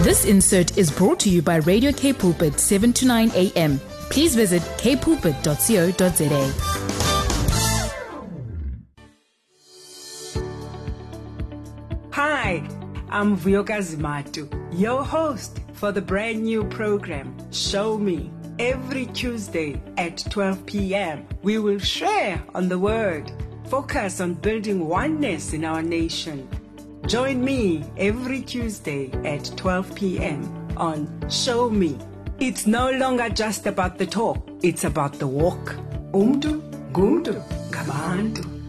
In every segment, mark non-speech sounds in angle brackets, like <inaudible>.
This insert is brought to you by Radio K Pulpit 7 to 9 a.m. Please visit kpulpit.co.za. Hi, I'm Vuyokazi Matu, your host for the brand new program, Show Me. Every Tuesday at 12 p.m., we will share on the Word, focus on building oneness in our nation. Join me every Tuesday at 12 p.m. on Show Me. It's no longer just about the talk, it's about the walk. Umdu, gumdu, gabantu.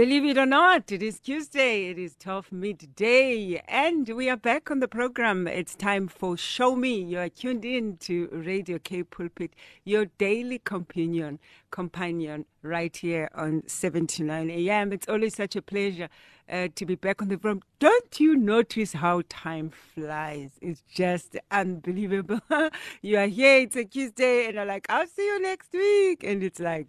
Believe it or not, it is Tuesday. It is 12 midday, and we are back on the program. It's time for Show Me. You are tuned in to Radio K Pulpit, your daily companion, companion, right here on 79 a.m. It's always such a pleasure uh, to be back on the program. Don't you notice how time flies? It's just unbelievable. <laughs> you are here, it's a Tuesday, and I'm like, I'll see you next week. And it's like,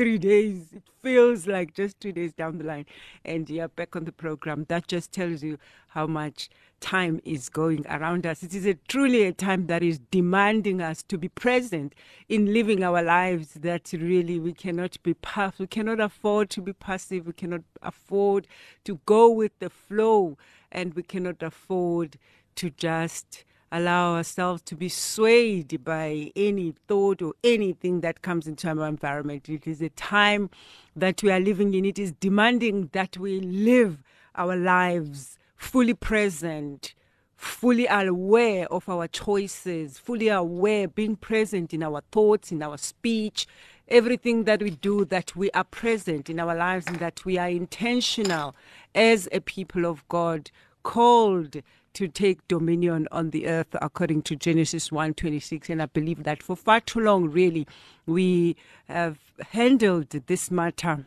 three days. It feels like just two days down the line, and you're back on the program. That just tells you how much time is going around us. It is a, truly a time that is demanding us to be present in living our lives. That really we cannot be passive. We cannot afford to be passive. We cannot afford to go with the flow, and we cannot afford to just allow ourselves to be swayed by any thought or anything that comes into our environment. It is a time that we are living in. It is demanding that we live our lives fully present, fully aware of our choices, fully aware, being present in our thoughts, in our speech, everything that we do, that we are present in our lives and that we are intentional as a people of God, called to take dominion on the earth according to Genesis 1:26 and I believe that for far too long really we have handled this matter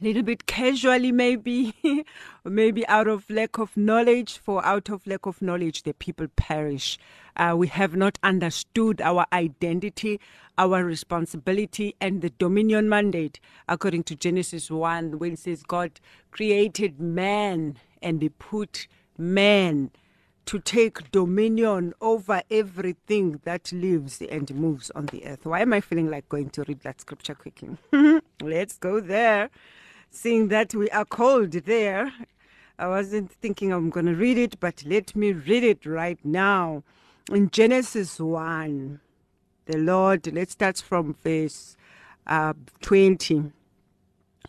a little bit casually maybe <laughs> maybe out of lack of knowledge for out of lack of knowledge the people perish. Uh, we have not understood our identity our responsibility and the dominion mandate according to genesis 1 when it says god created man and he put man to take dominion over everything that lives and moves on the earth. Why am I feeling like going to read that scripture quickly? <laughs> Let's go there. Seeing that we are called there, I wasn't thinking I'm going to read it, but let me read it right now. In Genesis 1, the Lord, let's start from verse uh, 20.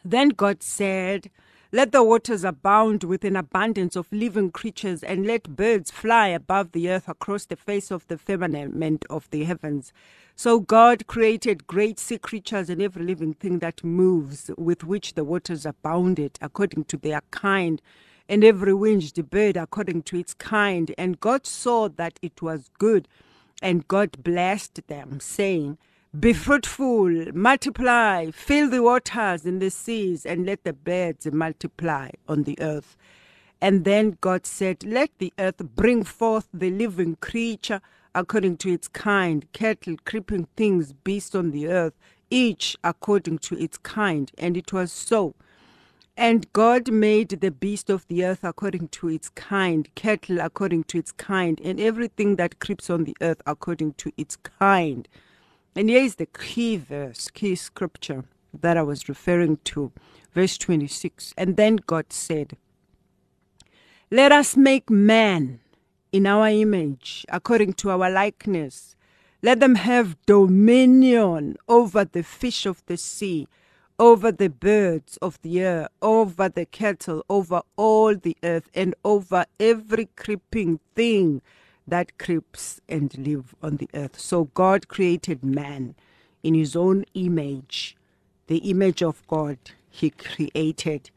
Then God said, let the waters abound with an abundance of living creatures, and let birds fly above the earth across the face of the firmament of the heavens. So God created great sea creatures and every living thing that moves, with which the waters abounded according to their kind, and every winged bird according to its kind. And God saw that it was good, and God blessed them, saying, be fruitful, multiply, fill the waters in the seas, and let the birds multiply on the earth. And then God said, Let the earth bring forth the living creature according to its kind, cattle, creeping things, beasts on the earth, each according to its kind. And it was so. And God made the beast of the earth according to its kind, cattle according to its kind, and everything that creeps on the earth according to its kind. And here is the key verse, key scripture that I was referring to, verse 26. And then God said, Let us make man in our image, according to our likeness. Let them have dominion over the fish of the sea, over the birds of the air, over the cattle, over all the earth, and over every creeping thing that creeps and live on the earth. So God created man in his own image, the image of God. He created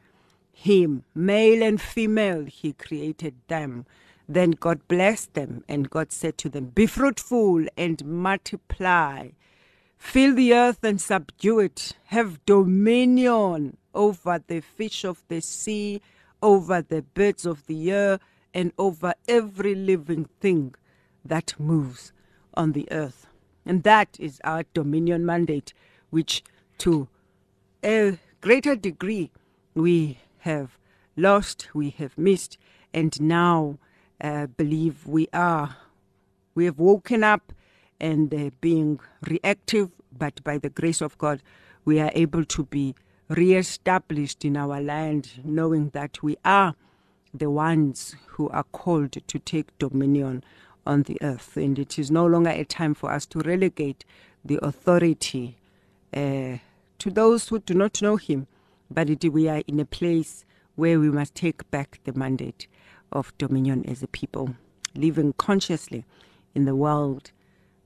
him, male and female, he created them. Then God blessed them, and God said to them, Be fruitful and multiply, fill the earth and subdue it, have dominion over the fish of the sea, over the birds of the air and over every living thing that moves on the earth. And that is our dominion mandate, which to a greater degree we have lost, we have missed, and now uh, believe we are. We have woken up and uh, being reactive, but by the grace of God, we are able to be re-established in our land, knowing that we are the ones who are called to take dominion on the earth. And it is no longer a time for us to relegate the authority uh, to those who do not know Him, but it, we are in a place where we must take back the mandate of dominion as a people, living consciously in the world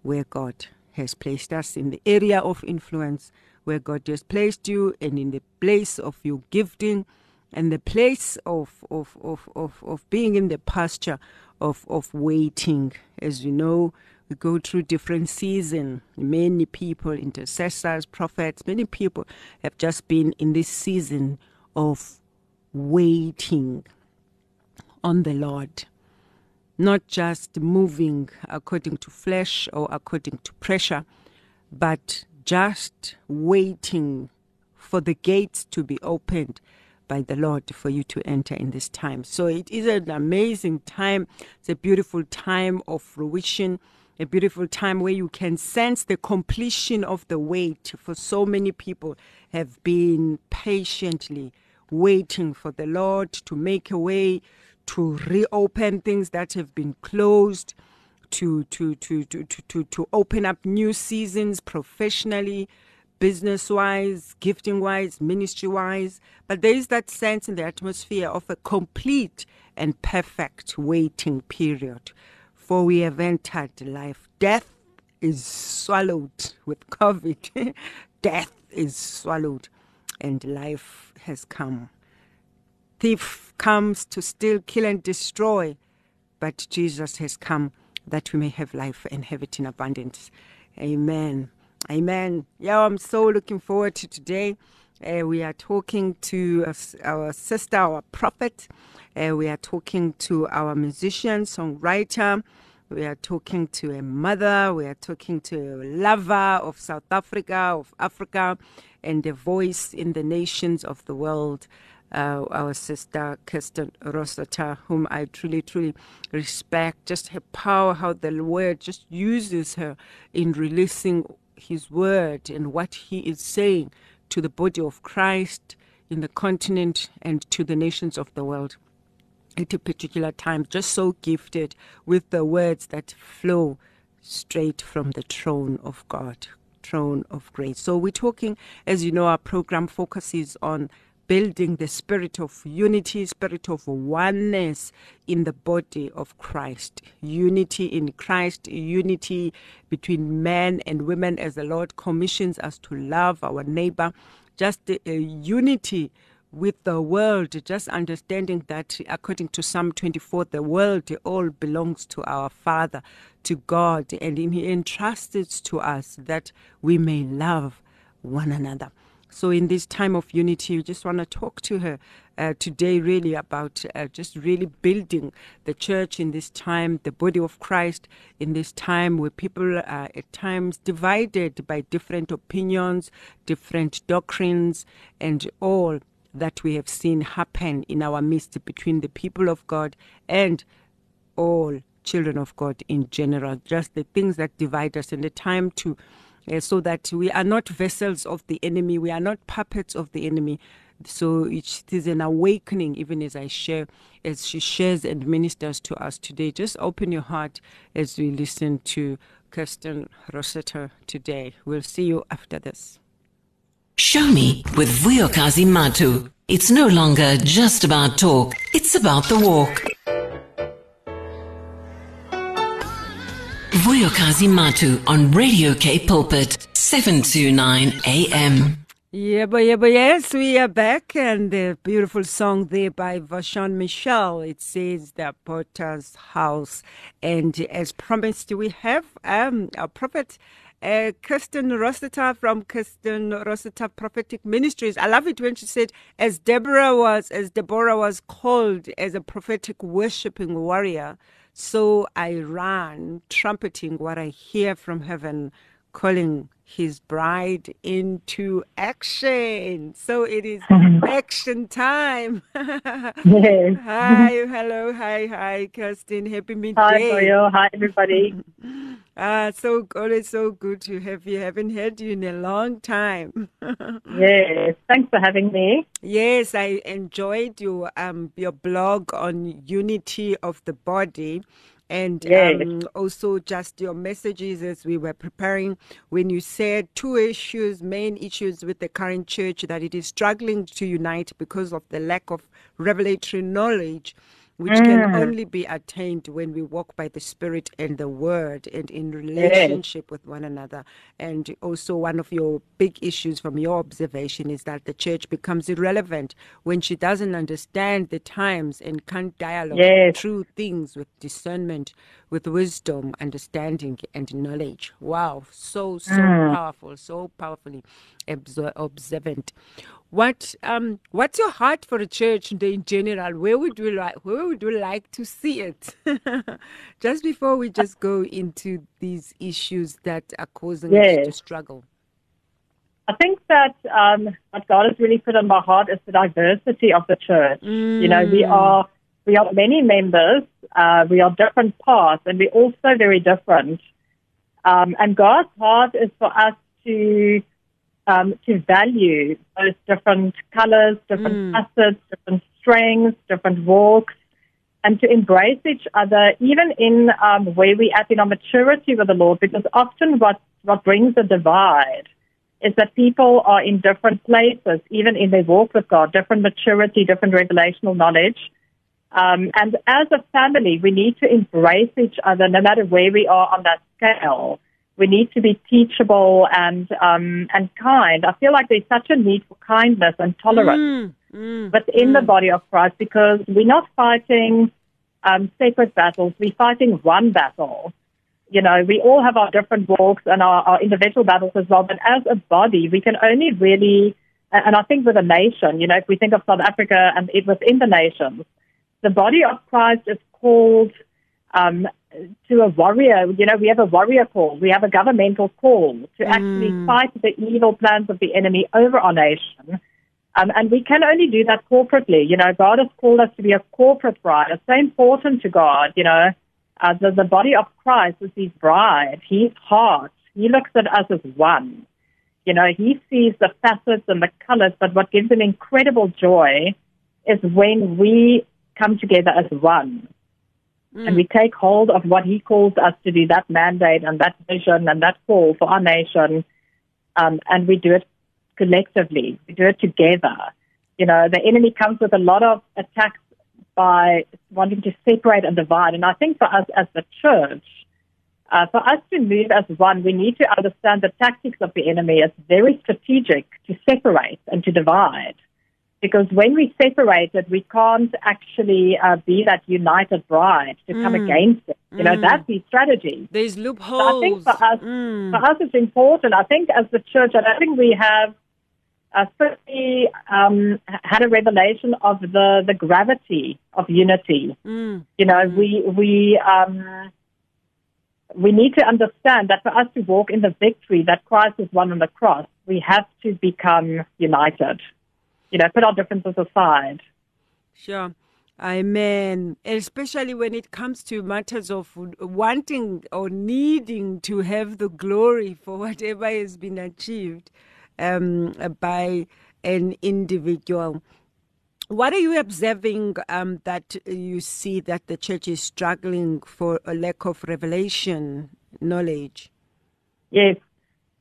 where God has placed us, in the area of influence where God has placed you, and in the place of your gifting, and the place of, of, of, of, of being in the pasture of, of waiting. As you know, we go through different seasons. Many people, intercessors, prophets, many people have just been in this season of waiting on the Lord. Not just moving according to flesh or according to pressure, but just waiting for the gates to be opened by the Lord for you to enter in this time. So it is an amazing time. It's a beautiful time of fruition, a beautiful time where you can sense the completion of the wait. For so many people have been patiently waiting for the Lord to make a way, to reopen things that have been closed. To, to, to, to, to, to open up new seasons professionally, business wise, gifting wise, ministry wise. But there is that sense in the atmosphere of a complete and perfect waiting period. For we have entered life. Death is swallowed with COVID. <laughs> Death is swallowed, and life has come. Thief comes to steal, kill, and destroy, but Jesus has come that we may have life and have it in abundance. Amen. Amen. Yeah, I'm so looking forward to today. Uh, we are talking to our sister, our prophet. Uh, we are talking to our musician, songwriter. We are talking to a mother. We are talking to a lover of South Africa, of Africa, and a voice in the nations of the world. Uh, our sister Kirsten Rosetta, whom I truly, truly respect. Just her power, how the word just uses her in releasing his word and what he is saying to the body of Christ in the continent and to the nations of the world at a particular time, just so gifted with the words that flow straight from the throne of God, throne of grace. So we're talking, as you know, our program focuses on building the spirit of unity, spirit of oneness in the body of Christ. Unity in Christ, unity between men and women as the Lord commissions us to love our neighbor, just unity with the world, just understanding that according to Psalm 24, the world all belongs to our Father, to God, and He entrusts to us that we may love one another. So, in this time of unity, we just want to talk to her uh, today, really, about uh, just really building the church in this time, the body of Christ in this time where people are at times divided by different opinions, different doctrines, and all that we have seen happen in our midst between the people of God and all children of God in general, just the things that divide us, and the time to uh, so that we are not vessels of the enemy, we are not puppets of the enemy. So it is an awakening, even as I share, as she shares and ministers to us today. Just open your heart as we listen to Kirsten Rosetta today. We'll see you after this. Show me with Vuyokazi Matu. It's no longer just about talk, it's about the walk. Vuyokazi Matu on Radio K Pulpit, 729 AM. Yeah, but yeah, but yes, we are back, and the beautiful song there by VaShawn Mitchell. It says the Potter's House, and as promised, we have um a prophet. Uh, Kirsten Rosetta from Kirsten Rosetta Prophetic Ministries. I love it when she said, as Deborah was, as Deborah was called as a prophetic worshiping warrior, so I run, trumpeting what I hear from heaven, calling his bride into action. So it is action time. <laughs> Yes. hi, hello, hi, hi, Kirsten. Happy midday. Hi, Boyo. Hi, everybody. <laughs> Ah, so always so good to have you. Haven't had you in a long time. <laughs> yes. Thanks for having me. yes, I enjoyed your um your blog on unity of the body. And Yes. um, also just your messages as we were preparing when you said two issues, main issues with the current church that it is struggling to unite because of the lack of revelatory knowledge, which can mm. only be attained when we walk by the Spirit and the Word and in relationship with one another. And also, one of your big issues from your observation is that the church becomes irrelevant when she doesn't understand the times and can't dialogue Yes. through things with discernment, with wisdom, understanding, and knowledge. Wow, so so mm. powerful, so powerfully observant. What um what's your heart for the church in general? Where would you like where would you like to see it? <laughs> just before we just go into these issues that are causing us to struggle. I think that um, what God has really put on my heart is the diversity of the church. You know, we are we are many members, uh, we are different parts, and we're also very different. Um, and God's heart is for us to um, to value those different colors, different facets, different strengths, different walks, and to embrace each other, even in um, where we at in our maturity with the Lord. Because often, what what brings a divide is that people are in different places, even in their walk with God, different maturity, different revelational knowledge. Um, and as a family, we need to embrace each other no matter where we are on that scale. We need to be teachable and um, and kind. I feel like there's such a need for kindness and tolerance within the body of Christ because we're not fighting um, separate battles. We're fighting one battle. You know, we all have our different walks and our, our individual battles as well. But as a body, we can only really, and I think with a nation, you know, if we think of South Africa and it within the nations, the body of Christ is called um, to a warrior. You know, we have a warrior call. We have a governmental call to actually fight the evil plans of the enemy over our nation. Um, and we can only do that corporately. You know, God has called us to be a corporate bride. It's so important to God, you know. Uh, the, the body of Christ is his bride, his heart. He looks at us as one. You know, he sees the facets and the colors, but what gives him incredible joy is when we come together as one and we take hold of what he calls us to do, that mandate and that vision and that call for our nation, um, and we do it collectively. We do it together. You know, the enemy comes with a lot of attacks by wanting to separate and divide. And I think for us as the church, uh, for us to move as one, we need to understand the tactics of the enemy. It's very strategic to separate and to divide. Because when we separate it, we can't actually uh, be that united bride to come against it. You know, that's the strategy. There's So I think for us, Mm. for us, it's important. I think as the church, I don't think we have uh, fully um, had a revelation of the, the gravity of unity. Mm. You know, we we um, we need to understand that for us to walk in the victory that Christ has won on the cross, we have to become united. You know, put our differences aside. Sure. Amen. Especially when it comes to matters of wanting or needing to have the glory for whatever has been achieved um, by an individual. What are you observing um, that you see that the church is struggling for a lack of revelation knowledge? Yes.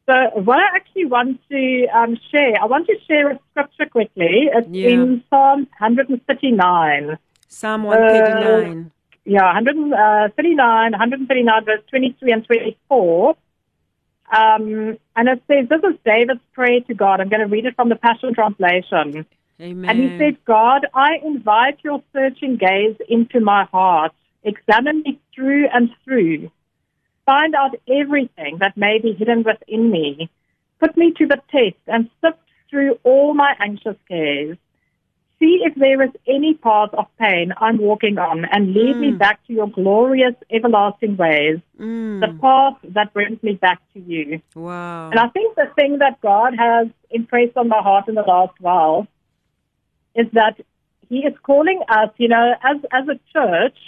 So what I actually want to um, share, I want to share a scripture quickly. It's Yeah. in Psalm 139. Psalm 139. Yeah, 139, 139 verse 23 and 24. Um, and it says, this is David's prayer to God. I'm going to read it from the Passion Translation. Amen. And he said, God, I invite your searching gaze into my heart. Examine me through and through. Find out everything that may be hidden within me. Put me to the test and sift through all my anxious cares. see if there is any path of pain I'm walking on and lead me mm. back to your glorious, everlasting ways, mm. the path that brings me back to you. Wow. And I think the thing that God has impressed on my heart in the last while is that He is calling us, you know, as, as a church,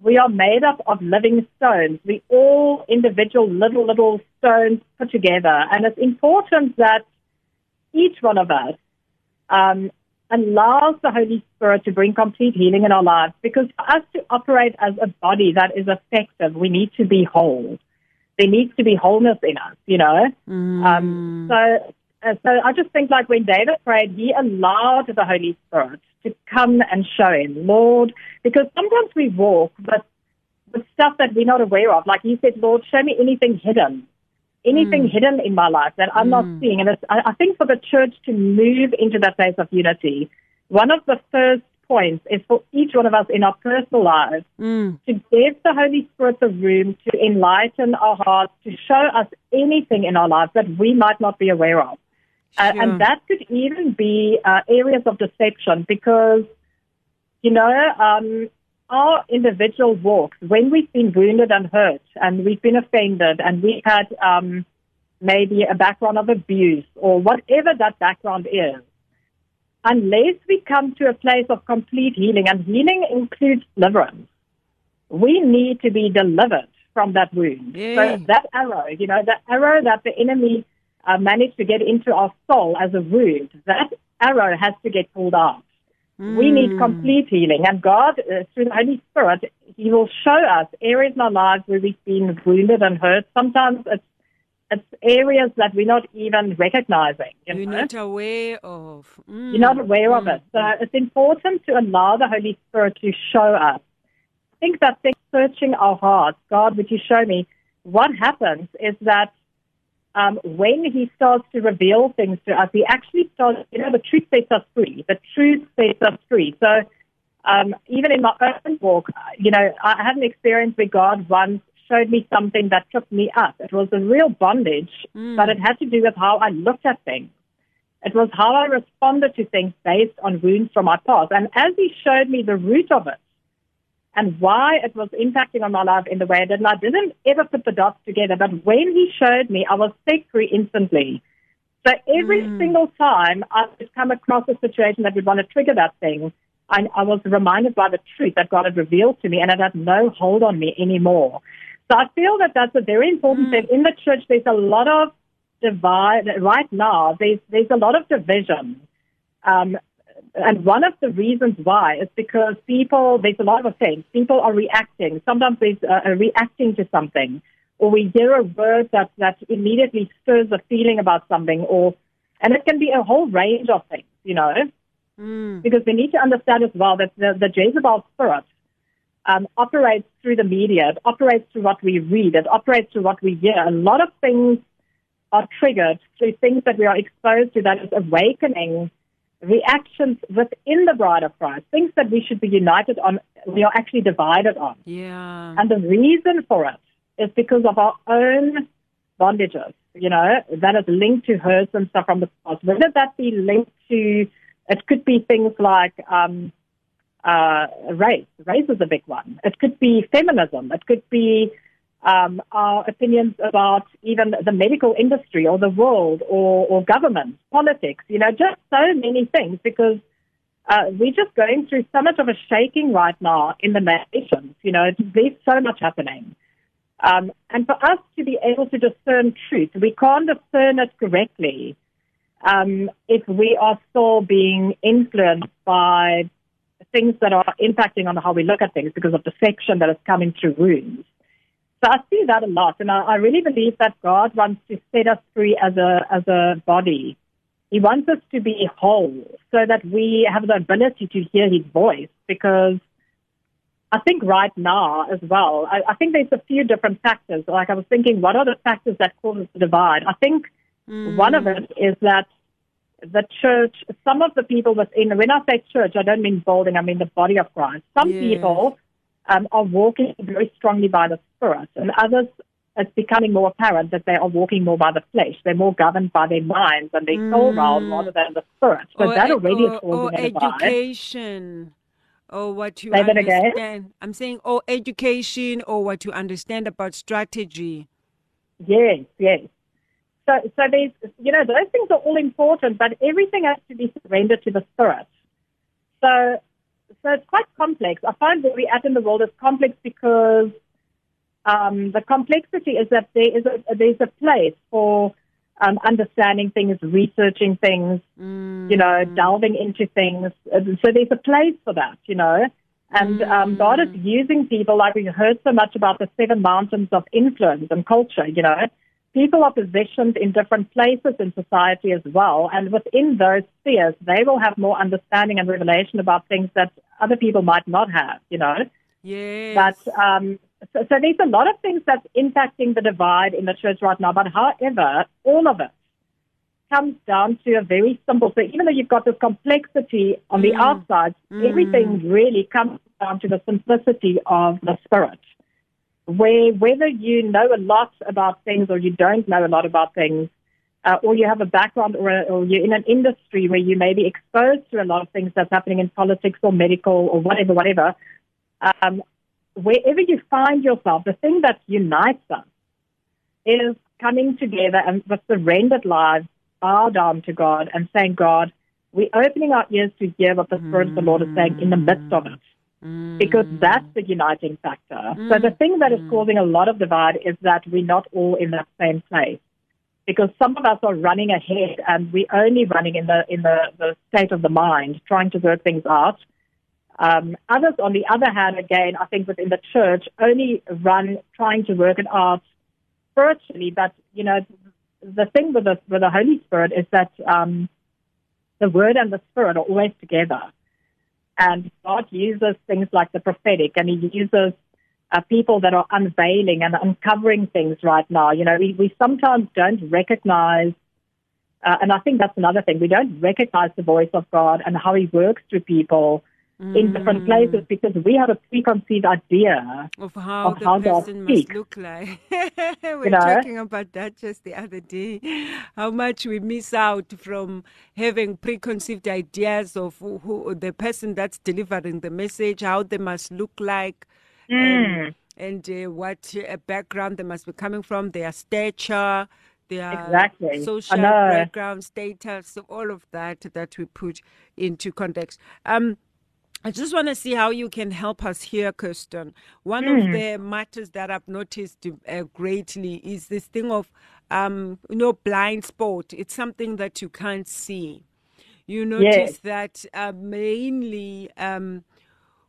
we are made up of living stones. We all individual little, little stones put together. And it's important that each one of us um, allows the Holy Spirit to bring complete healing in our lives because for us to operate as a body that is effective, we need to be whole. There needs to be wholeness in us, you know? Um, so, uh, so I just think like when David prayed, he allowed the Holy Spirit to come and show him, Lord, because sometimes we walk with, with stuff that we're not aware of. Like he said, Lord, show me anything hidden anything mm. hidden in my life that I'm not mm. seeing. And it's, I, I think for the church to move into that place of unity, one of the first points is for each one of us in our personal lives mm. to give the Holy Spirit the room to enlighten our hearts, to show us anything in our lives that we might not be aware of. Uh, and that could even be uh, areas of deception because, you know, um, our individual walks, when we've been wounded and hurt and we've been offended and we've had um, maybe a background of abuse or whatever that background is, unless we come to a place of complete healing, and healing includes deliverance, we need to be delivered from that wound. Yay. So that arrow, you know, the arrow that the enemy uh, managed to get into our soul as a wound, that arrow has to get pulled out. We need complete healing, and God, uh, through the Holy Spirit, He will show us areas in our lives where we've been wounded and hurt. Sometimes it's it's areas that we're not even recognizing. You You're know? not aware of. Mm. You're not aware of it. So it's important to allow the Holy Spirit to show us. I think that searching our hearts, God, would you show me? What happens is that um, when He starts to reveal things to us, He actually starts, you know, the truth sets us free. The truth sets us free. So um, even in my own walk, you know, I had an experience where God once showed me something that took me up. It was a real bondage, but it had to do with how I looked at things. It was how I responded to things based on wounds from my past. And as he showed me the root of it and why it was impacting on my life in the way did, and I didn't ever put the dots together, but when he showed me, I was set free instantly. So every single time I would come across a situation that would want to trigger that thing, I, I was reminded by the truth that God had revealed to me, and it had no hold on me anymore. So I feel that that's a very important thing. In the church, there's a lot of divide right now. There's there's a lot of division, um, and one of the reasons why is because people there's a lot of things. People are reacting. Sometimes there's uh, reacting to something, or we hear a word that that immediately stirs a feeling about something, or and it can be a whole range of things, you know. Because we need to understand as well that the, the Jezebel spirit um, operates through the media. It operates through what we read. It operates through what we hear. A lot of things are triggered through things that we are exposed to that is awakening reactions within the bride of Christ. Things that we should be united on, we are actually divided on. Yeah. And the reason for it is because of our own bondages, you know, that is linked to hurts and stuff from the past. Whether that be linked to, it could be things like um, uh, race. Race is a big one. It could be feminism. It could be um, our opinions about even the medical industry or the world or, or government, politics, you know, just so many things because uh, we're just going through so much of a shaking right now in the nations. You know, there's so much happening. Um, and for us to be able to discern truth, we can't discern it correctly um, if we are still being influenced by things that are impacting on how we look at things because of deception that is coming through wounds. So I see that a lot, and I, I really believe that God wants to set us free as a as a body. He wants us to be whole, so that we have the ability to hear His voice. Because I think right now as well, I, I think there's a few different factors. Like I was thinking, what are the factors that cause us to divide? I think mm. one of it is that the church, some of the people within, when I say church, I don't mean building, I mean the body of Christ. Some Yes. people um, are walking very strongly by the Spirit, and others it's becoming more apparent that they are walking more by the flesh. They're more governed by their minds and their soul realm rather than the spirit. So or, that already or, is or education or what you Say understand. I'm saying or education or what you understand about strategy. Yes, yes. So, so there's, you know, those things are all important, but everything has to be surrendered to the spirit. So, so it's quite complex. I find where we're at in the world is complex because um, the complexity is that there is a, there's a place for um, understanding things, researching things, you know, delving into things. So there's a place for that, you know. And um, God is using people, like we heard so much about the seven mountains of influence and culture, you know. People are positioned in different places in society as well. And within those spheres, they will have more understanding and revelation about things that other people might not have, you know. Yes. But um, so, so there's a lot of things that's impacting the divide in the church right now. But however, all of it comes down to a very simple. thing. even though you've got this complexity on the outside, everything really comes down to the simplicity of the spirit. Where whether you know a lot about things or you don't know a lot about things, uh, or you have a background or, a, or you're in an industry where you may be exposed to a lot of things that's happening in politics or medical or whatever, whatever, um, wherever you find yourself, the thing that unites us is coming together and with surrendered lives, bow down to God and saying, God, we're opening our ears to hear what the Spirit of the Lord is saying in the midst of it. Because that's the uniting factor. So the thing that is causing a lot of divide is that we're not all in that same place. Because some of us are running ahead and we're only running in the in the, the state of the mind, trying to work things out. Um, others, on the other hand, again, I think within the church, only run trying to work it out spiritually. But you know, the thing with the with the Holy Spirit is that um, the Word and the Spirit are always together, and God uses things like the prophetic, and He uses uh, people that are unveiling and uncovering things right now. You know, we we sometimes don't recognize. Uh, and I think that's another thing. We don't recognize the voice of God and how He works through people in different places because we have a preconceived idea of how of the how person must look like. <laughs> We're know? talking about that just the other day. How much we miss out from having preconceived ideas of who, who the person that's delivering the message, how they must look like, Mm. um, and uh, what uh, background they must be coming from, their stature. Their Exactly. Social background, status, all of that that we put into context. Um, I just want to see how you can help us here, Kirsten. One of the matters that I've noticed uh, greatly is this thing of, um, you know, blind spot. It's something that you can't see. You notice that uh, mainly um,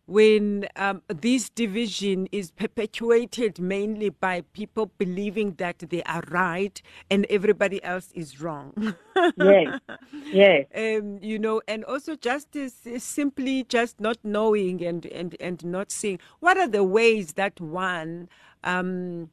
when um, this division is perpetuated mainly by people believing that they are right and everybody else is wrong. yes, <laughs> yes. um, you know, and also just is, is simply just not knowing and, and, and not seeing. What are the ways that one um,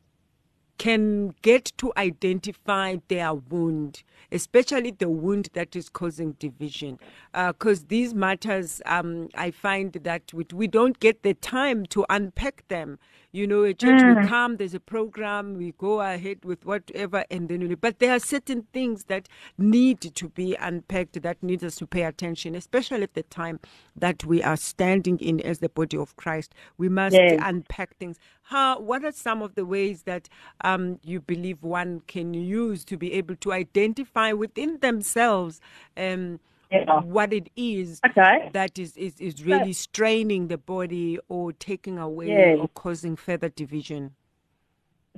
can get to identify their wound, especially the wound that is causing division? Because these matters, um, I find that we, we don't get the time to unpack them. You know, a church we come, there's a program, we go ahead with whatever, and then but there are certain things that need to be unpacked, that need us to pay attention, especially at the time that we are standing in as the body of Christ. We must Yes. unpack things. How? What are some of the ways that um, you believe one can use to be able to identify within themselves? Um, Yeah. what it is Okay. that is, is, is really straining the body or taking away or causing further division.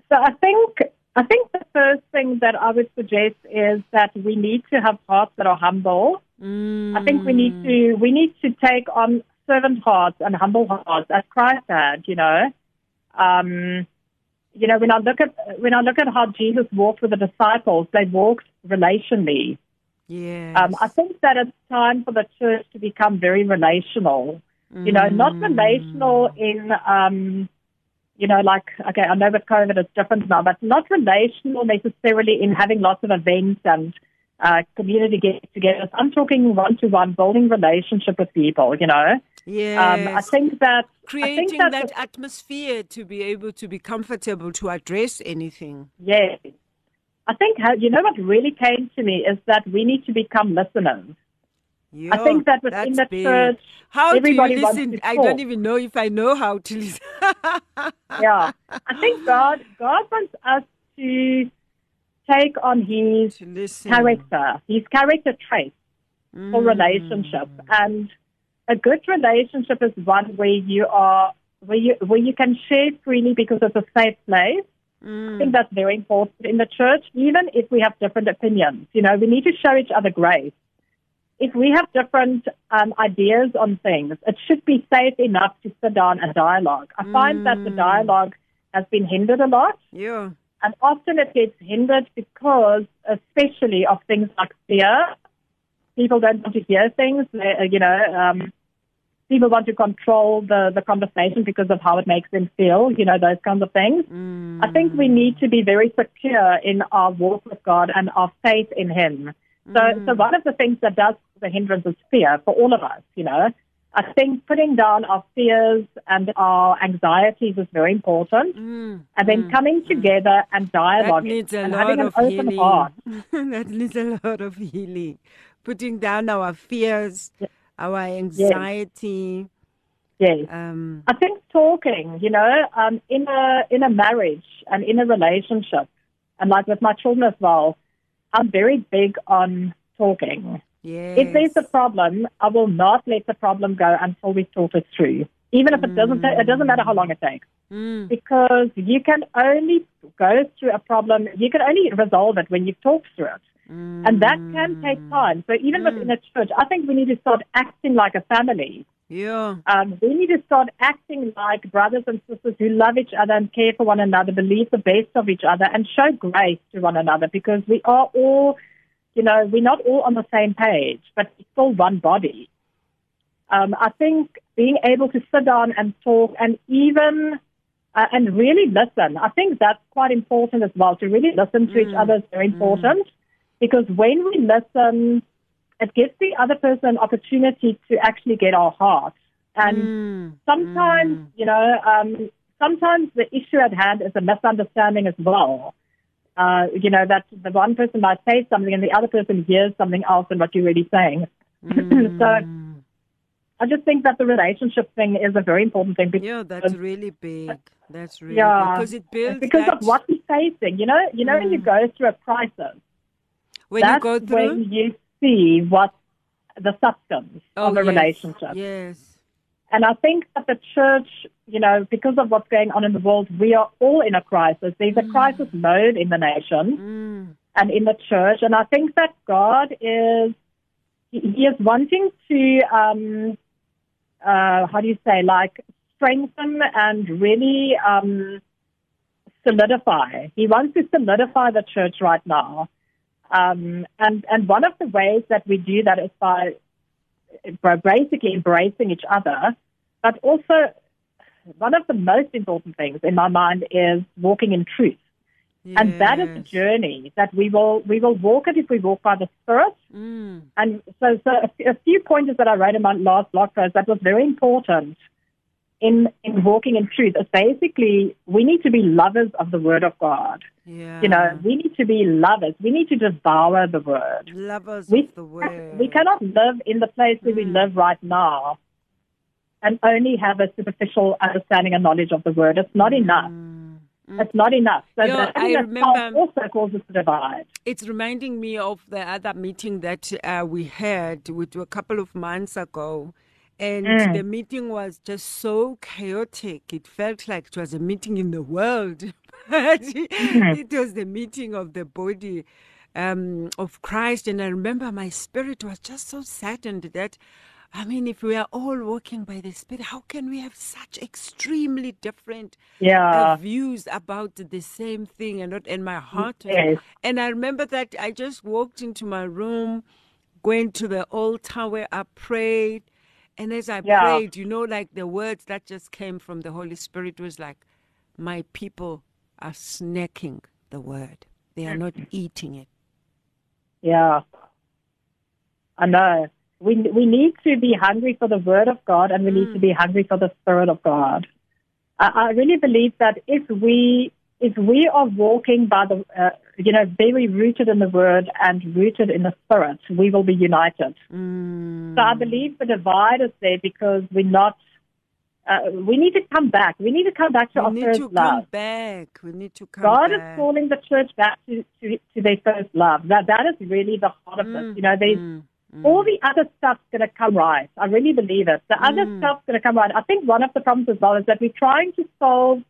So I think I think the first thing that I would suggest is that we need to have hearts that are humble. I think we need to we need to take on servant hearts and humble hearts as Christ had. You know, um, you know when I look at when I look at how Jesus walked with the disciples, they walked relationally. Yes. Um, I think that it's time for the church to become very relational. You know, not relational in, um, you know, like, okay, I know with COVID it's different now, but not relational necessarily in having lots of events and uh, community get-togethers. I'm talking one-to-one, building relationship with people. You know, Yes. um, I think that Creating think that, that atmosphere to be able to be comfortable to address anything. yes, I think how, you know what really came to me is that we need to become listeners. I think that within that's the big. church, how do you everybody listen? I don't even know if I know how to listen. <laughs> yeah, I think God God wants us to take on His character, His character traits for Mm. relationship, and a good relationship is one where you are where you where you can share freely because it's a safe place. I think that's very important in the church, even if we have different opinions. You know, we need to show each other grace. If we have different um, ideas on things, it should be safe enough to sit down and dialogue. I find that the dialogue has been hindered a lot, Yeah. and often it gets hindered because, especially of things like fear, people don't want to hear things. They, you know, um, people want to control the, the conversation because of how it makes them feel, you know, those kinds of things. I think we mm. need to be very secure in our walk with God and our faith in Him. So, so mm. one of the things that does the hindrance is fear for all of us, you know. I think putting down our fears and our anxieties is very important. Mm. And then coming together and Mm. Dialogue and having an open healing. heart. <laughs> that needs a lot of healing. Putting down our fears, our anxiety. Yes. Um, I think talking, you know, um, in a in a marriage and in a relationship, and like with my children as well, I'm very big on talking. yes. If there's a problem, I will not let the problem go until we talk it through, even if it doesn't. ta- It doesn't matter how long it takes, Mm. because you can only go through a problem. You can only resolve it when you've talked through it. And that can take time. So even within a church, I think we need to start acting like a family. Yeah. Um, we need to start acting like brothers and sisters who love each other and care for one another, believe the best of each other, and show grace to one another because we are all, you know, we're not all on the same page, but we're still one body. Um, I think being able to sit down and talk and even uh, and really listen, I think that's quite important as well. To really listen to each other is very important because when we listen, it gives the other person an opportunity to actually get our heart. And Mm. sometimes, you know, um, sometimes the issue at hand is a misunderstanding as well. Uh, you know, that the one person might say something and the other person hears something else than what you're really saying. <laughs> so I just think that the relationship thing is a very important thing because, Yeah, that's really big. That's really yeah, big. Because it builds because that, of what we're facing. You know, you know, when you go through a crisis, when you that's go through when you see what the substance Oh, of a yes. relationship. Yes. And I think that the church, you know, because of what's going on in the world, we are all in a crisis. There's a crisis mode in the nation Mm. and in the church. And I think that God is, he is wanting to, um, uh, how do you say, like strengthen and really um, solidify. He wants to solidify the church right now. Um, and, and one of the ways that we do that is by by basically embracing each other, but also one of the most important things in my mind is walking in truth. And that is a journey that we will we will walk it if we walk by the Spirit. Mm. And so, so a, f- a few pointers that I wrote in my last blog post that was very important in in walking in truth is basically we need to be lovers of the Word of God. Yeah. You know, we need to be lovers. We need to devour the Word. lovers We, of the word. we cannot live in the place where we mm. live right now and only have a superficial understanding and knowledge of the Word. It's not enough. Mm. Mm. It's not enough. So that I remember- also causes a divide. It's reminding me of the other meeting that uh, we had with a couple of months ago. And Mm. the meeting was just so chaotic. It felt like it was a meeting in the world. <laughs> but Mm-hmm. It was the meeting of the body um, of Christ. And I remember my spirit was just so saddened that, I mean, if we are all walking by the Spirit, how can we have such extremely different Yeah. uh, views about the same thing and not and my heart Yes. and i remember that i just walked into my room went to the altar where i prayed and as i Yeah. prayed you know like the words that just came from the holy spirit was like my people are snacking the word they are not eating it Yeah. I know. We, we need to be hungry for the Word of God and we need to mm. be hungry for the Spirit of God. I, I really believe that if we if we are walking by the uh, you know very rooted in the Word and rooted in the Spirit, we will be united. So I believe the divide is there because we're not. Uh, we need to come back. We need to come back to We our need first to love. come back. We need to come God is calling the church back to, to, to their first love. That that is really the heart of this. You know, there's Mm, all the other stuff's going to come right. I really believe it. The other Mm. stuff's going to come right. I think one of the problems as well is that we're trying to solve,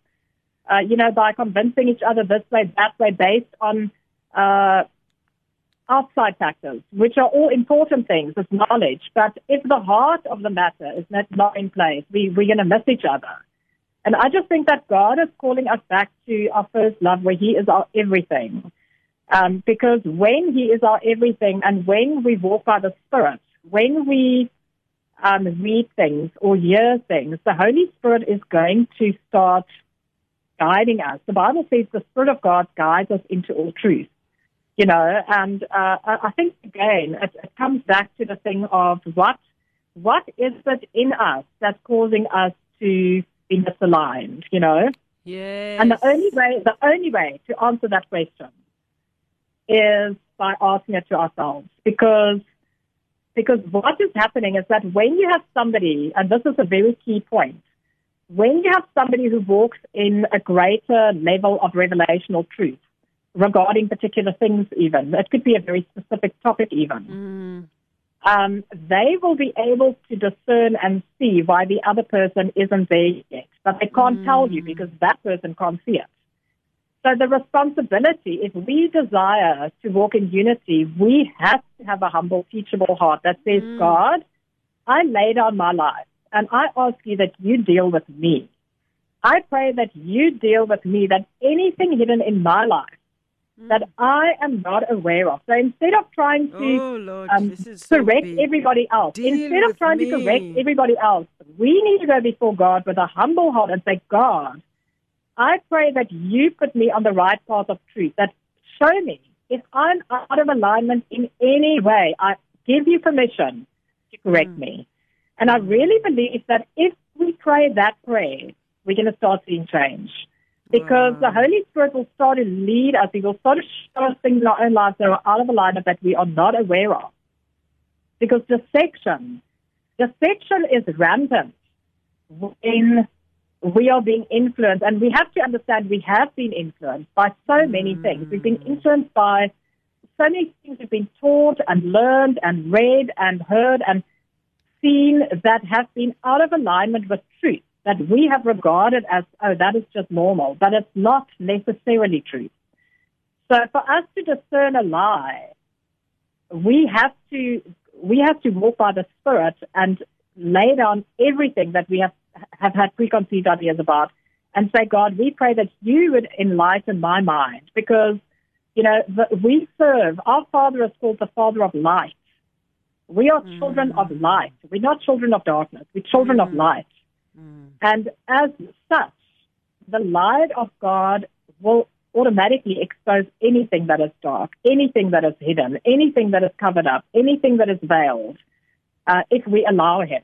uh, you know, by convincing each other this way, that way, based on uh, outside factors, which are all important things. It's knowledge, but if the heart of the matter is not, not in place, we, we're going to miss each other. And I just think that God is calling us back to our first love, where He is our everything. Um, because when He is our everything, and when we walk by the Spirit, when we um, read things or hear things, the Holy Spirit is going to start guiding us. The Bible says the Spirit of God guides us into all truth. You know, and uh, I think again, it, it comes back to the thing of what what is it in us that's causing us to be misaligned? You know, Yes. and the only way, the only way to answer that question is by asking it to ourselves, because because what is happening is that when you have somebody, and this is a very key point, when you have somebody who walks in a greater level of revelational truth regarding particular things, even it could be a very specific topic, even. Mm, Um, they will be able to discern and see why the other person isn't there yet, but they can't tell you because that person can't see it. So the responsibility, if we desire to walk in unity, we have to have a humble, teachable heart that says, God, I lay down my life and I ask you that you deal with me. I pray that you deal with me, that anything hidden in my life that I am not aware of. So instead of trying to Oh, Lord, um, this is so correct everybody else. Deal Instead of trying me. to correct everybody else, we need to go before God with a humble heart and say, God, I pray that you put me on the right path of truth, that show me if I'm out of alignment in any way, I give you permission to correct Mm. me. And I really believe that if we pray that prayer, we're going to start seeing change. Because the Holy Spirit will start to lead us. He will start to show us things in our own lives that are out of alignment that we are not aware of. Because deception, deception is rampant when we are being influenced. And we have to understand we have been influenced by so many mm. things. We've been influenced by so many things we've been taught and learned and read and heard and seen that have been out of alignment with truth that we have regarded as, oh, that is just normal, but it's not necessarily true. So for us to discern a lie, we have to we have to walk by the Spirit and lay down everything that we have have had preconceived ideas about, and say, God, we pray that you would enlighten my mind, because you know the, we serve our Father is called the Father of light. We are mm. children of light. We're not children of darkness. We're children of mm. light. Mm. And as such, the light of God will automatically expose anything that is dark, anything that is hidden, anything that is covered up, anything that is veiled, uh, if we allow Him.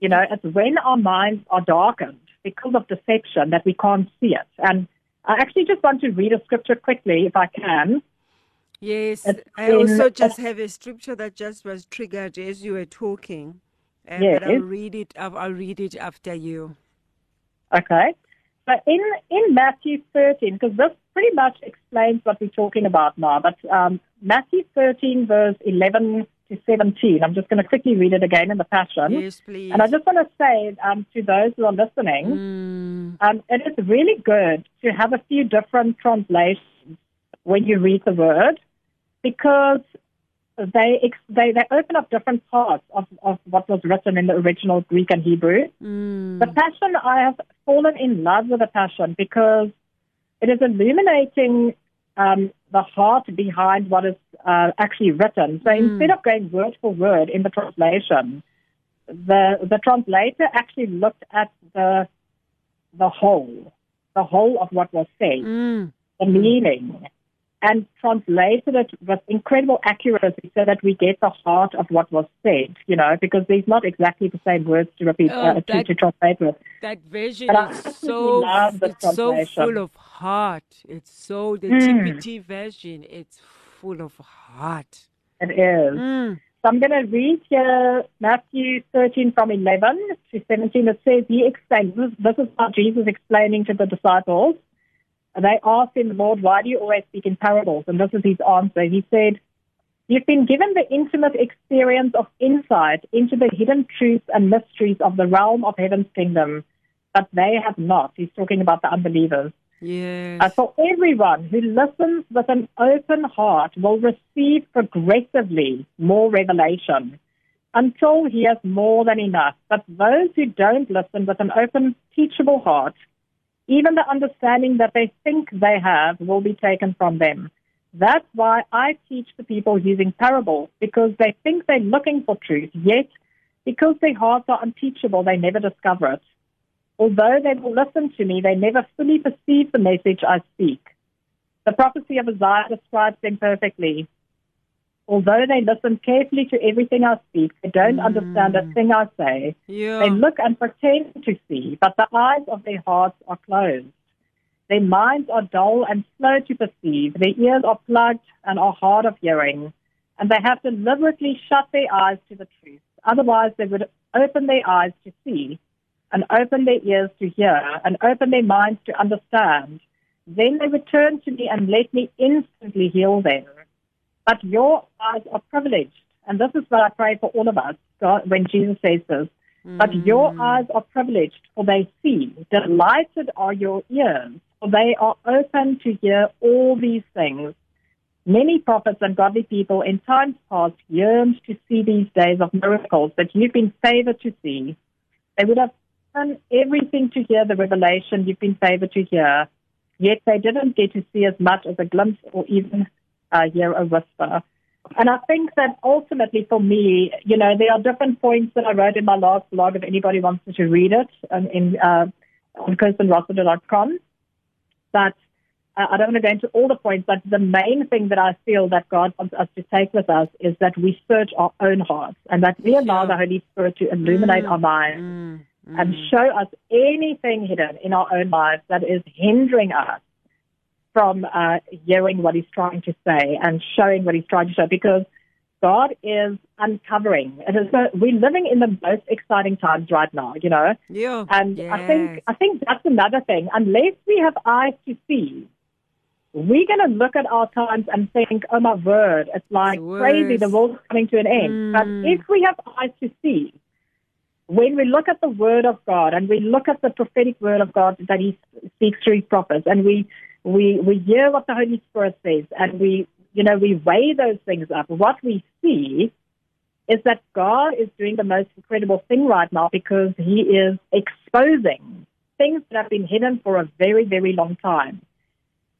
You know, it's when our minds are darkened because of deception that we can't see it. And I actually just want to read a scripture quickly, if I can. Yes, It's I also just have a scripture that just was triggered as you were talking. Yes. But I'll read it. I'll, I'll read it after you. Okay. So in, in Matthew 13, because this pretty much explains what we're talking about now, but um, Matthew 13, verse 11 to 17, I'm just going to quickly read it again in the Passion. Yes, please. And I just want to say um, to those who are listening, Mm, um, it is really good to have a few different translations when you read the word because they ex- they, they open up different parts of, of what was written in the original Greek and Hebrew. mm, The Passion, I have fallen in love with the Passion because it is illuminating um, the heart behind what is uh, actually written. So instead of going word for word in the translation, the the translator actually looked at the the whole, the whole of what was said, mm, the meaning, and translated it with incredible accuracy so that we get the heart of what was said, you know, because there's not exactly the same words to repeat, Oh, uh, that- to translate with. That version But is so it's so full of heart. It's so the Mm. TPT version. It's full of heart. It is. Mm. So I'm going to read here Matthew 13 from 11 to 17. It says, He explained, this, this is how Jesus explaining to the disciples. And they asked him, Lord, why do you always speak in parables? And this is his answer. He said, You've been given the intimate experience of insight into the hidden truths and mysteries of the realm of heaven's kingdom, but they have not. He's talking about the unbelievers. Yes. Uh, for everyone who listens with an open heart will receive progressively more revelation until he has more than enough. But those who don't listen with an open, teachable heart, even the understanding that they think they have will be taken from them. That's why I teach the people using parables, because they think they're looking for truth, yet because their hearts are unteachable, they never discover it. Although they will listen to me, they never fully perceive the message I speak. The prophecy of Isaiah describes them perfectly. Although they listen carefully to everything I speak, they don't understand a hmm. thing I say. yeah. They look and pretend to see, but the eyes of their hearts are closed. Their minds are dull and slow to perceive. Their ears are plugged and are hard of hearing. And they have deliberately shut their eyes to the truth. Otherwise, they would open their eyes to see, and open their ears to hear, and open their minds to understand. Then they would turn to me and let me instantly heal them. But your eyes are privileged. And this is what I pray for all of us God, when Jesus says this. But mm. your eyes are privileged, for they see. Delighted are your ears, for they are open to hear all these things. Many prophets and godly people in times past yearned to see these days of miracles that you've been favored to see. They would have done everything to hear the revelation you've been favored to hear, yet they didn't get to see as much as a glimpse or even uh, hear a whisper. And I think that ultimately for me, you know, there are different points that I wrote in my last blog if anybody wants to read it um, in, uh, on kirstenrossiter.com. But uh, I don't want to go into all the points, but the main thing that I feel that God wants us to take with us is that we search our own hearts and that we allow the Holy Spirit to illuminate our minds Mm, mm. and show us anything hidden in our own lives that is hindering us from uh, hearing what he's trying to say and showing what he's trying to show because God is uncovering. It is a, we're living in the most exciting times right now, you know. yeah. And I think I think that's another thing. Unless we have eyes to see, we're going to look at our times and think, "Oh my word, it's like It's crazy. The world's coming to an end." Mm. But if we have eyes to see, when we look at the Word of God and we look at the prophetic Word of God that He speaks through His prophets, and we we we hear what the Holy Spirit says, and we you know we weigh those things up, what we see is that God is doing the most incredible thing right now because He is exposing things that have been hidden for a very, very long time.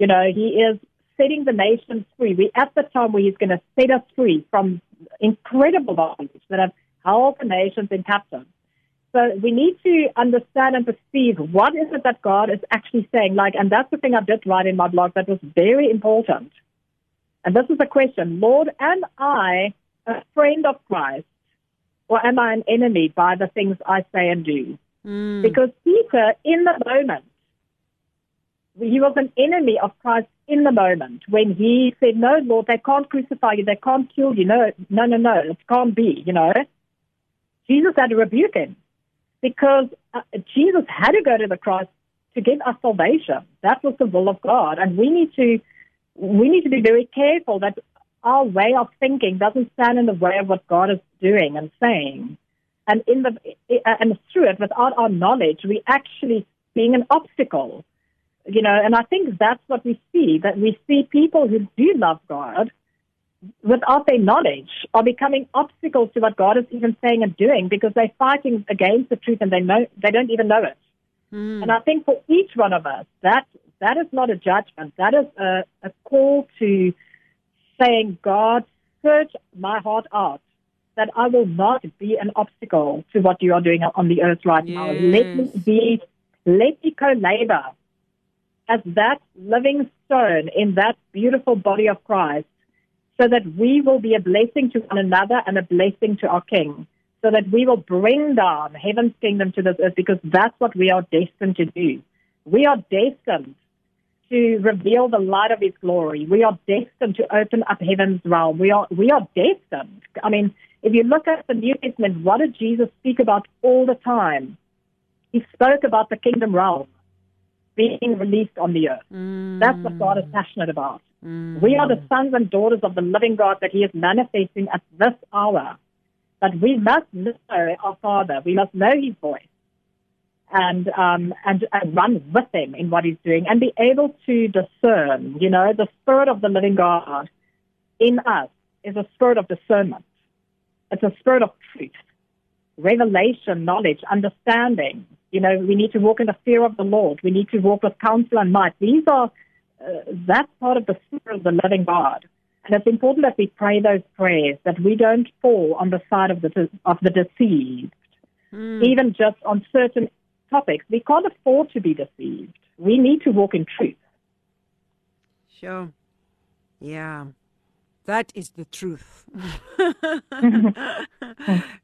You know, He is setting the nations free. We're at the time where He's going to set us free from incredible bondage that have held the nations in captive. So we need to understand and perceive what is it that God is actually saying. Like, and that's the thing I did write in my blog that was very important. And this is a question, Lord, am I a friend of Christ, or am I an enemy by the things I say and do? Mm. Because Peter, in the moment, he was an enemy of Christ in the moment when he said, "No, Lord, they can't crucify you, they can't kill you. No, no, no, no, it can't be." You know, Jesus had to rebuke him because uh, Jesus had to go to the cross to give us salvation. That was the will of God, and we need to we need to be very careful that our way of thinking doesn't stand in the way of what God is doing and saying. And in the and through it, without our knowledge, we actually being an obstacle. You know, and I think that's what we see, that we see people who do love God without their knowledge are becoming obstacles to what God is even saying and doing because they're fighting against the truth and they know they don't even know it. Mm. And I think for each one of us, that that is not a judgment. That is a, a call to saying, God, search my heart out, that I will not be an obstacle to what you are doing on the earth right now. Let me be, let me co-labor as that living stone in that beautiful body of Christ so that we will be a blessing to one another and a blessing to our King, so that we will bring down heaven's kingdom to this earth because that's what we are destined to do. We are destined to reveal the light of his glory. We are destined to open up heaven's realm. We are, we are destined. I mean, if you look at the New Testament, what did Jesus speak about all the time? He spoke about the kingdom realm being released on the earth. Mm. That's what God is passionate about. Mm. We are the sons and daughters of the living God that He is manifesting at this hour. But we must know our Father. We must know His voice and um, and, and run with Him in what He's doing and be able to discern. You know, the Spirit of the living God in us is a spirit of discernment. It's a spirit of truth, revelation, knowledge, understanding. You know, we need to walk in the fear of the Lord. We need to walk with counsel and might. These are uh, that's part of the spirit of the living God. And it's important that we pray those prayers, that we don't fall on the side of the, of the deceived, mm. even just on certain topics. We can't afford to be deceived. We need to walk in truth. Sure. Yeah. That is the truth. <laughs>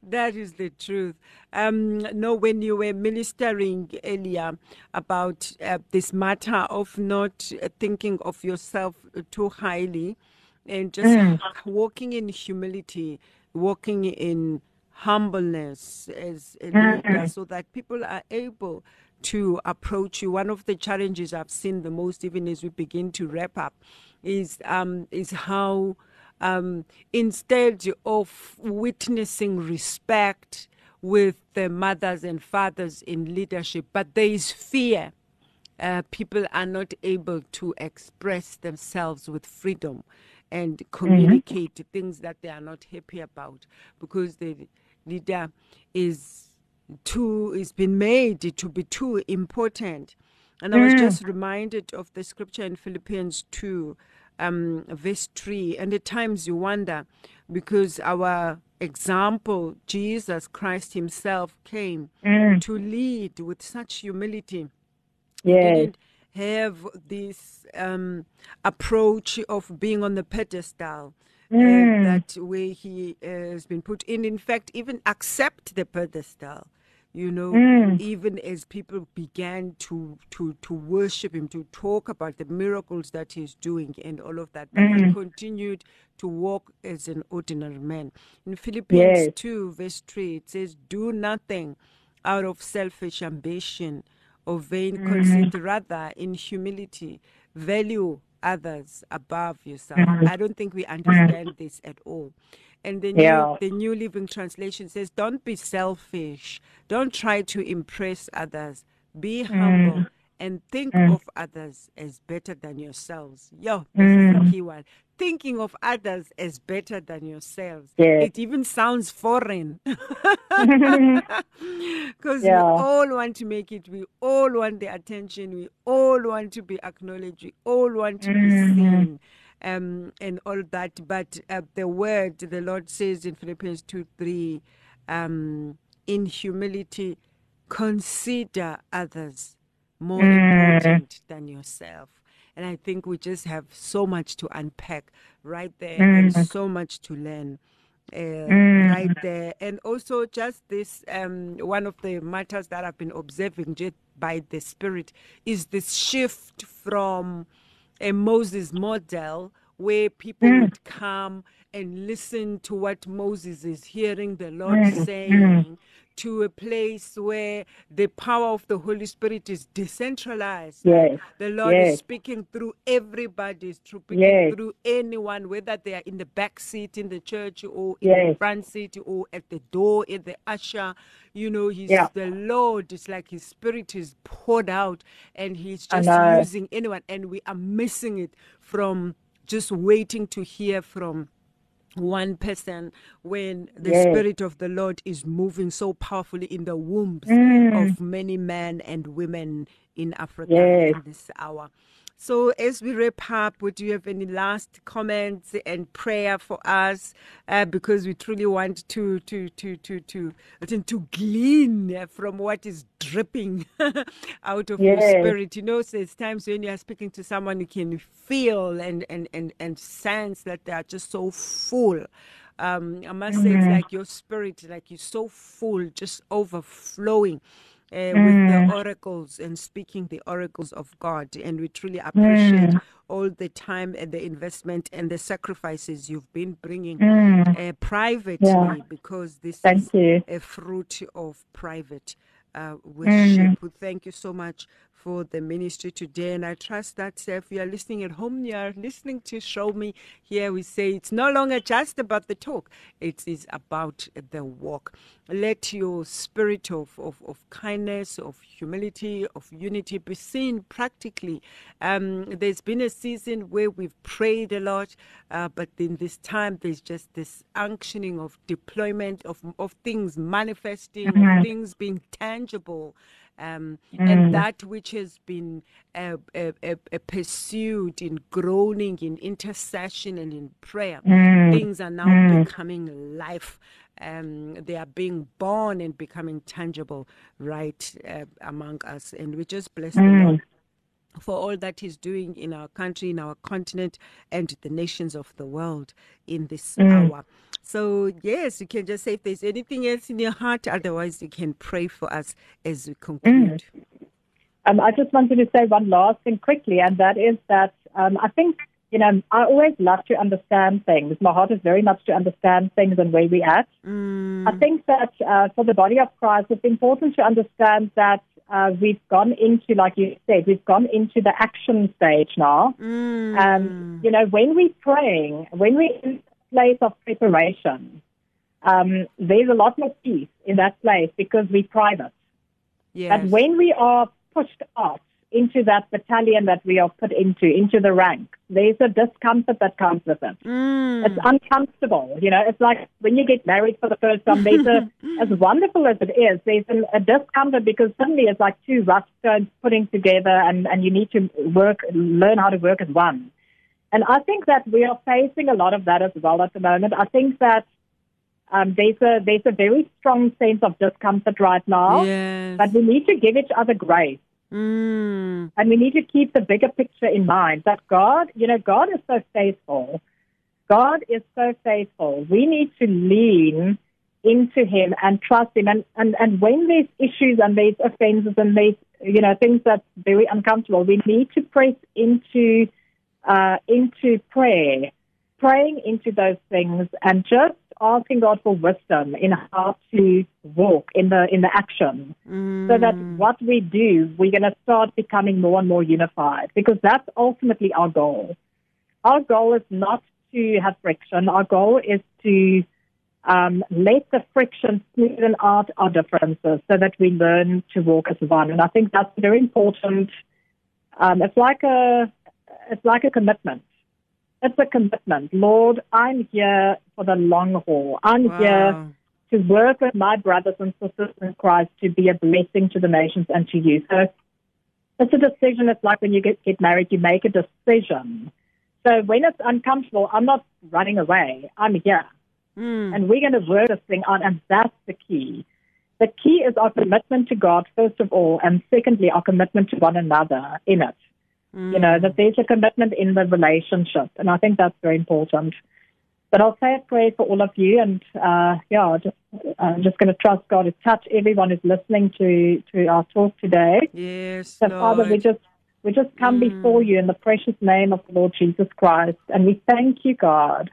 that is the truth. Um, no, when you were ministering earlier about uh, this matter of not uh, thinking of yourself too highly and just mm. walking in humility, walking in humbleness as a leader, so that people are able to approach you. One of the challenges I've seen the most, even as we begin to wrap up, is um, is how um, instead of witnessing respect with the mothers and fathers in leadership, but there is fear. Uh, people are not able to express themselves with freedom and mm-hmm. communicate mm-hmm. things that they are not happy about because the leader is too is been made to be too important. And I was mm. just reminded of the scripture in Philippians 2 um, verse 3. And at times you wonder because our example, Jesus Christ Himself, came mm. to lead with such humility. Yes. He didn't have this um, approach of being on the pedestal. Uh, mm. Uh, that way he uh, has been put in. In fact, even accept the pedestal you know mm. even as people began to to to worship him to talk about the miracles that he's doing and all of that but mm. he continued to walk as an ordinary man in philippians yes. 2 verse 3 it says do nothing out of selfish ambition or vain mm. conceit rather in humility value others above yourself mm. i don't think we understand this at all and the new, yeah. the New Living Translation says, Don't be selfish. Don't try to impress others. Be mm. humble and think mm. of others as better than yourselves. Yo, this mm. is the key one. Thinking of others as better than yourselves. Yes. It even sounds foreign. <laughs> Because yeah. we all want to make it. We all want the attention. We all want to be acknowledged. We all want to mm-hmm. be seen um, and all that. But uh, the word, the Lord says in Philippians 2 3, um, in humility, consider others more mm. important than yourself. And I think we just have so much to unpack right there mm. and so much to learn. Uh, mm. right there and also just this um, one of the matters that i've been observing just by the spirit is this shift from a Moses model where people mm. would come and listen to what Moses is hearing the Lord mm. saying to a place where the power of the Holy Spirit is decentralized. Yes. The Lord yes. is speaking through everybody, speaking yes. through anyone, whether they are in the back seat in the church or in yes. the front seat or at the door, in the usher. You know, he's yeah. the Lord. It's like his spirit is poured out and he's just using anyone. And we are missing it from just waiting to hear from one person when the yes. spirit of the lord is moving so powerfully in the wombs mm. of many men and women in africa yes. in this hour So, as we wrap up, would you have any last comments and prayer for us? Uh, because we truly want to to to to to to, glean from what is dripping <laughs> out of yes. your spirit. You know, so there's times when you are speaking to someone, you can feel and and and and sense that they are just so full. Um, I must mm-hmm. say, it's like your spirit, like you're so full, just overflowing. Uh, mm. with the mm. oracles and speaking the oracles of God. And we truly appreciate mm. all the time and the investment and the sacrifices you've been bringing mm. uh, privately yeah. because this Thank is you. a fruit of private uh, worship. Mm. Thank you so much for the ministry today. And I trust that if you are listening at home, you are listening to Show Me. Here we say it's no longer just about the talk, it is about the walk. Let your spirit of, of, of kindness, of humility, of unity be seen practically. Um, there's been a season where we've prayed a lot, uh, but in this time, there's just this unctioning of deployment, of, of things manifesting, mm-hmm. of things being tangible um, mm. and that which has been uh, uh, uh, pursued in groaning, in intercession, and in prayer, mm. things are now mm. becoming life. Um, they are being born and becoming tangible right uh, among us, and we just bless the mm. Lord for all that he's doing in our country, in our continent, and the nations of the world in this mm. hour. So, yes, you can just say if there's anything else in your heart, otherwise, you can pray for us as we conclude. Mm. Um, I just wanted to say one last thing quickly, and that is that um, I think, you know, I always love to understand things. My heart is very much to understand things and where we're at. Mm. I think that uh, for the body of Christ, it's important to understand that uh, we've gone into, like you said, we've gone into the action stage now. Mm. Um, you know, when we're praying, when we're in place of preparation, um, there's a lot more peace in that place because we're private. Yes. But when we are pushed out into that battalion that we are put into, into the rank, there's a discomfort that comes with it. Mm. It's uncomfortable. You know, it's like when you get married for the first time, there's a, <laughs> as wonderful as it is, there's a, a discomfort because suddenly it's like two rough stones putting together and, and you need to work, learn how to work as one. And I think that we are facing a lot of that as well at the moment. I think that um, there's a there's a very strong sense of discomfort right now, yes. but we need to give each other grace. Mm. And we need to keep the bigger picture in mind that God, you know, God is so faithful. God is so faithful. We need to lean into Him and trust Him. And, and, and when there's issues and there's offenses and there's, you know, things that's very uncomfortable, we need to press into uh, into prayer, praying into those things, and just asking God for wisdom in how to walk in the in the action, mm. so that mm. what we do, we're going to start becoming more and more unified, because that's ultimately our goal. Our goal is not to have friction. Our goal is to um, let the friction smoothen out our differences so that we learn to walk as one. And I think that's very important. Um, it's like a it's like a commitment. It's a commitment. Lord, I'm here for the long haul. I'm wow. here to work with my brothers and sisters in Christ to be a blessing to the nations and to you. So it's a decision. It's like when you get, get married, you make a decision. So when it's uncomfortable, I'm not running away. I'm here. Mm. And we're going to work this thing out, and that's the key. The key is our commitment to God, first of all, and secondly, our commitment to one another in it. Mm. You know, that there's a commitment in the relationship. And I think that's very important. But I'll say a prayer for all of you. And uh, yeah, just, I'm just going to trust God to touch everyone who's listening to, to our talk today. Yes. So, Lord. Father, we just we just come mm. before you in the precious name of the Lord Jesus Christ. And we thank you, God,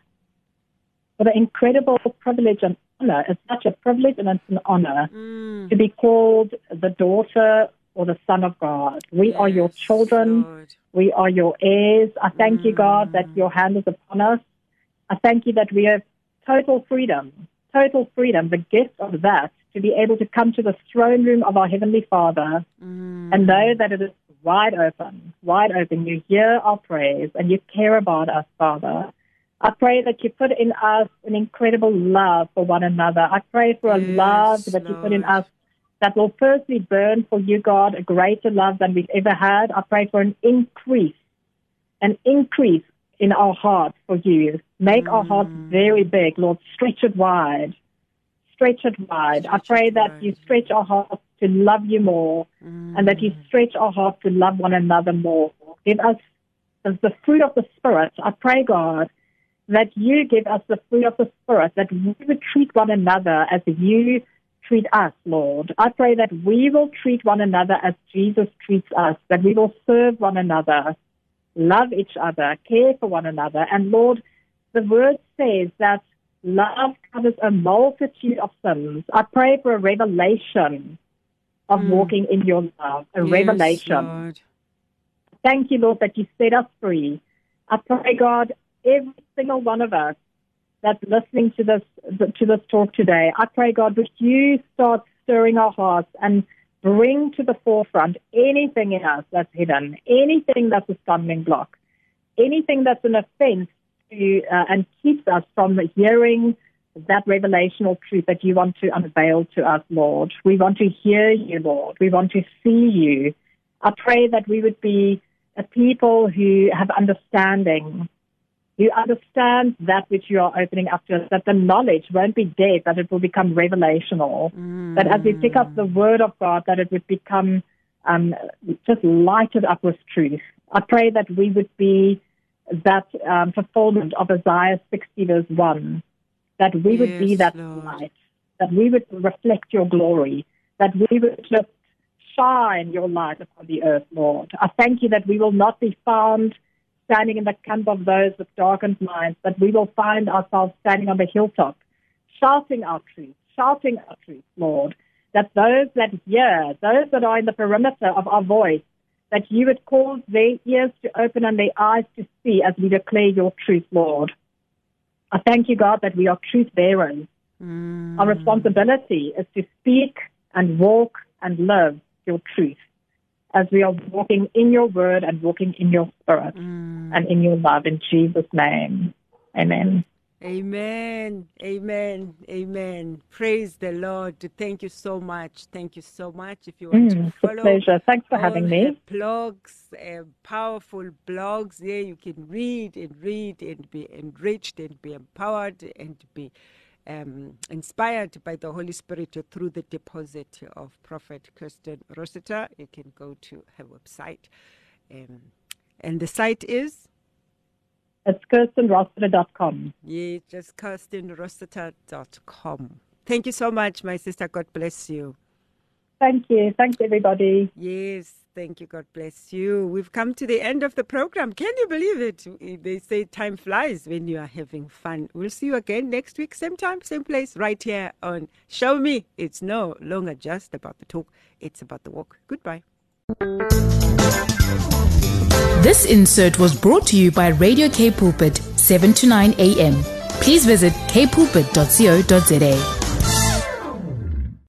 for the incredible privilege and honor. It's such a privilege and it's an honor mm. to be called the daughter or the Son of God. We yes, are your children. Lord. We are your heirs. I thank mm. you, God, that mm. your hand is upon us. I thank you that we have total freedom, total freedom, the gift of that, to be able to come to the throne room of our Heavenly Father mm. and know that it is wide open, wide open. You hear our prayers and you care about us, Father. I pray that you put in us an incredible love for one another. I pray for a yes, love that Lord. you put in us that will firstly burn for you, God, a greater love than we've ever had. I pray for an increase an increase in our hearts for you. Make mm. our hearts very big, Lord. Stretch it wide. Stretch it wide. Stretch I pray that wide. you stretch our hearts to love you more mm. and that you stretch our hearts to love one another more. Give us the fruit of the Spirit. I pray, God, that you give us the fruit of the Spirit, that we would treat one another as you treat us, Lord. I pray that we will treat one another as Jesus treats us, that we will serve one another, love each other, care for one another. And Lord, the word says that love covers a multitude of sins. I pray for a revelation of mm. walking in your love, a yes, revelation. Lord. Thank you, Lord, that you set us free. I pray, God, every single one of us that's listening to this to this talk today, I pray, God, that you start stirring our hearts and bring to the forefront anything in us that's hidden, anything that's a stumbling block, anything that's an offense to, uh, and keeps us from hearing that revelational truth that you want to unveil to us, Lord. We want to hear you, Lord. We want to see you. I pray that we would be a people who have understanding, who understand that which you are opening up to us, that the knowledge won't be dead, that it will become revelational. Mm. That as we pick up the word of God, that it would become um, just lighted up with truth. I pray that we would be that um, fulfillment of Isaiah 60 verse 1, that we yes, would be that Lord. light, that we would reflect your glory, that we would just shine your light upon the earth, Lord. I thank you that we will not be found standing in the camp of those with darkened minds, but we will find ourselves standing on the hilltop, shouting our truth, shouting our truth, Lord, that those that hear, those that are in the perimeter of our voice, that you would cause their ears to open and their eyes to see as we declare your truth, Lord. I thank you, God, that we are truth bearers. Mm. Our responsibility is to speak and walk and live your truth as we are walking in your word and walking in your spirit mm. and in your love. In Jesus' name, amen. Amen. Amen. Amen. Praise the Lord. Thank you so much. Thank you so much. If you want mm, to follow, pleasure. Thanks for having me. Blogs, uh, powerful blogs. Yeah, you can read and read and be enriched and be empowered and be um, inspired by the Holy Spirit through the deposit of Prophet Kirsten Rossiter. You can go to her website. Um, and the site is? It's kirstenrossiter.com. Yeah, just kirstenrossiter.com. Thank you so much, my sister. God bless you. Thank you. Thanks, everybody. Yes, thank you. God bless you. We've come to the end of the program. Can you believe it? They say time flies when you are having fun. We'll see you again next week, same time, same place, right here on Show Me. It's no longer just about the talk, it's about the walk. Goodbye. This insert was brought to you by Radio K Pulpit, 7 to 9 a.m. Please visit kpulpit.co.za.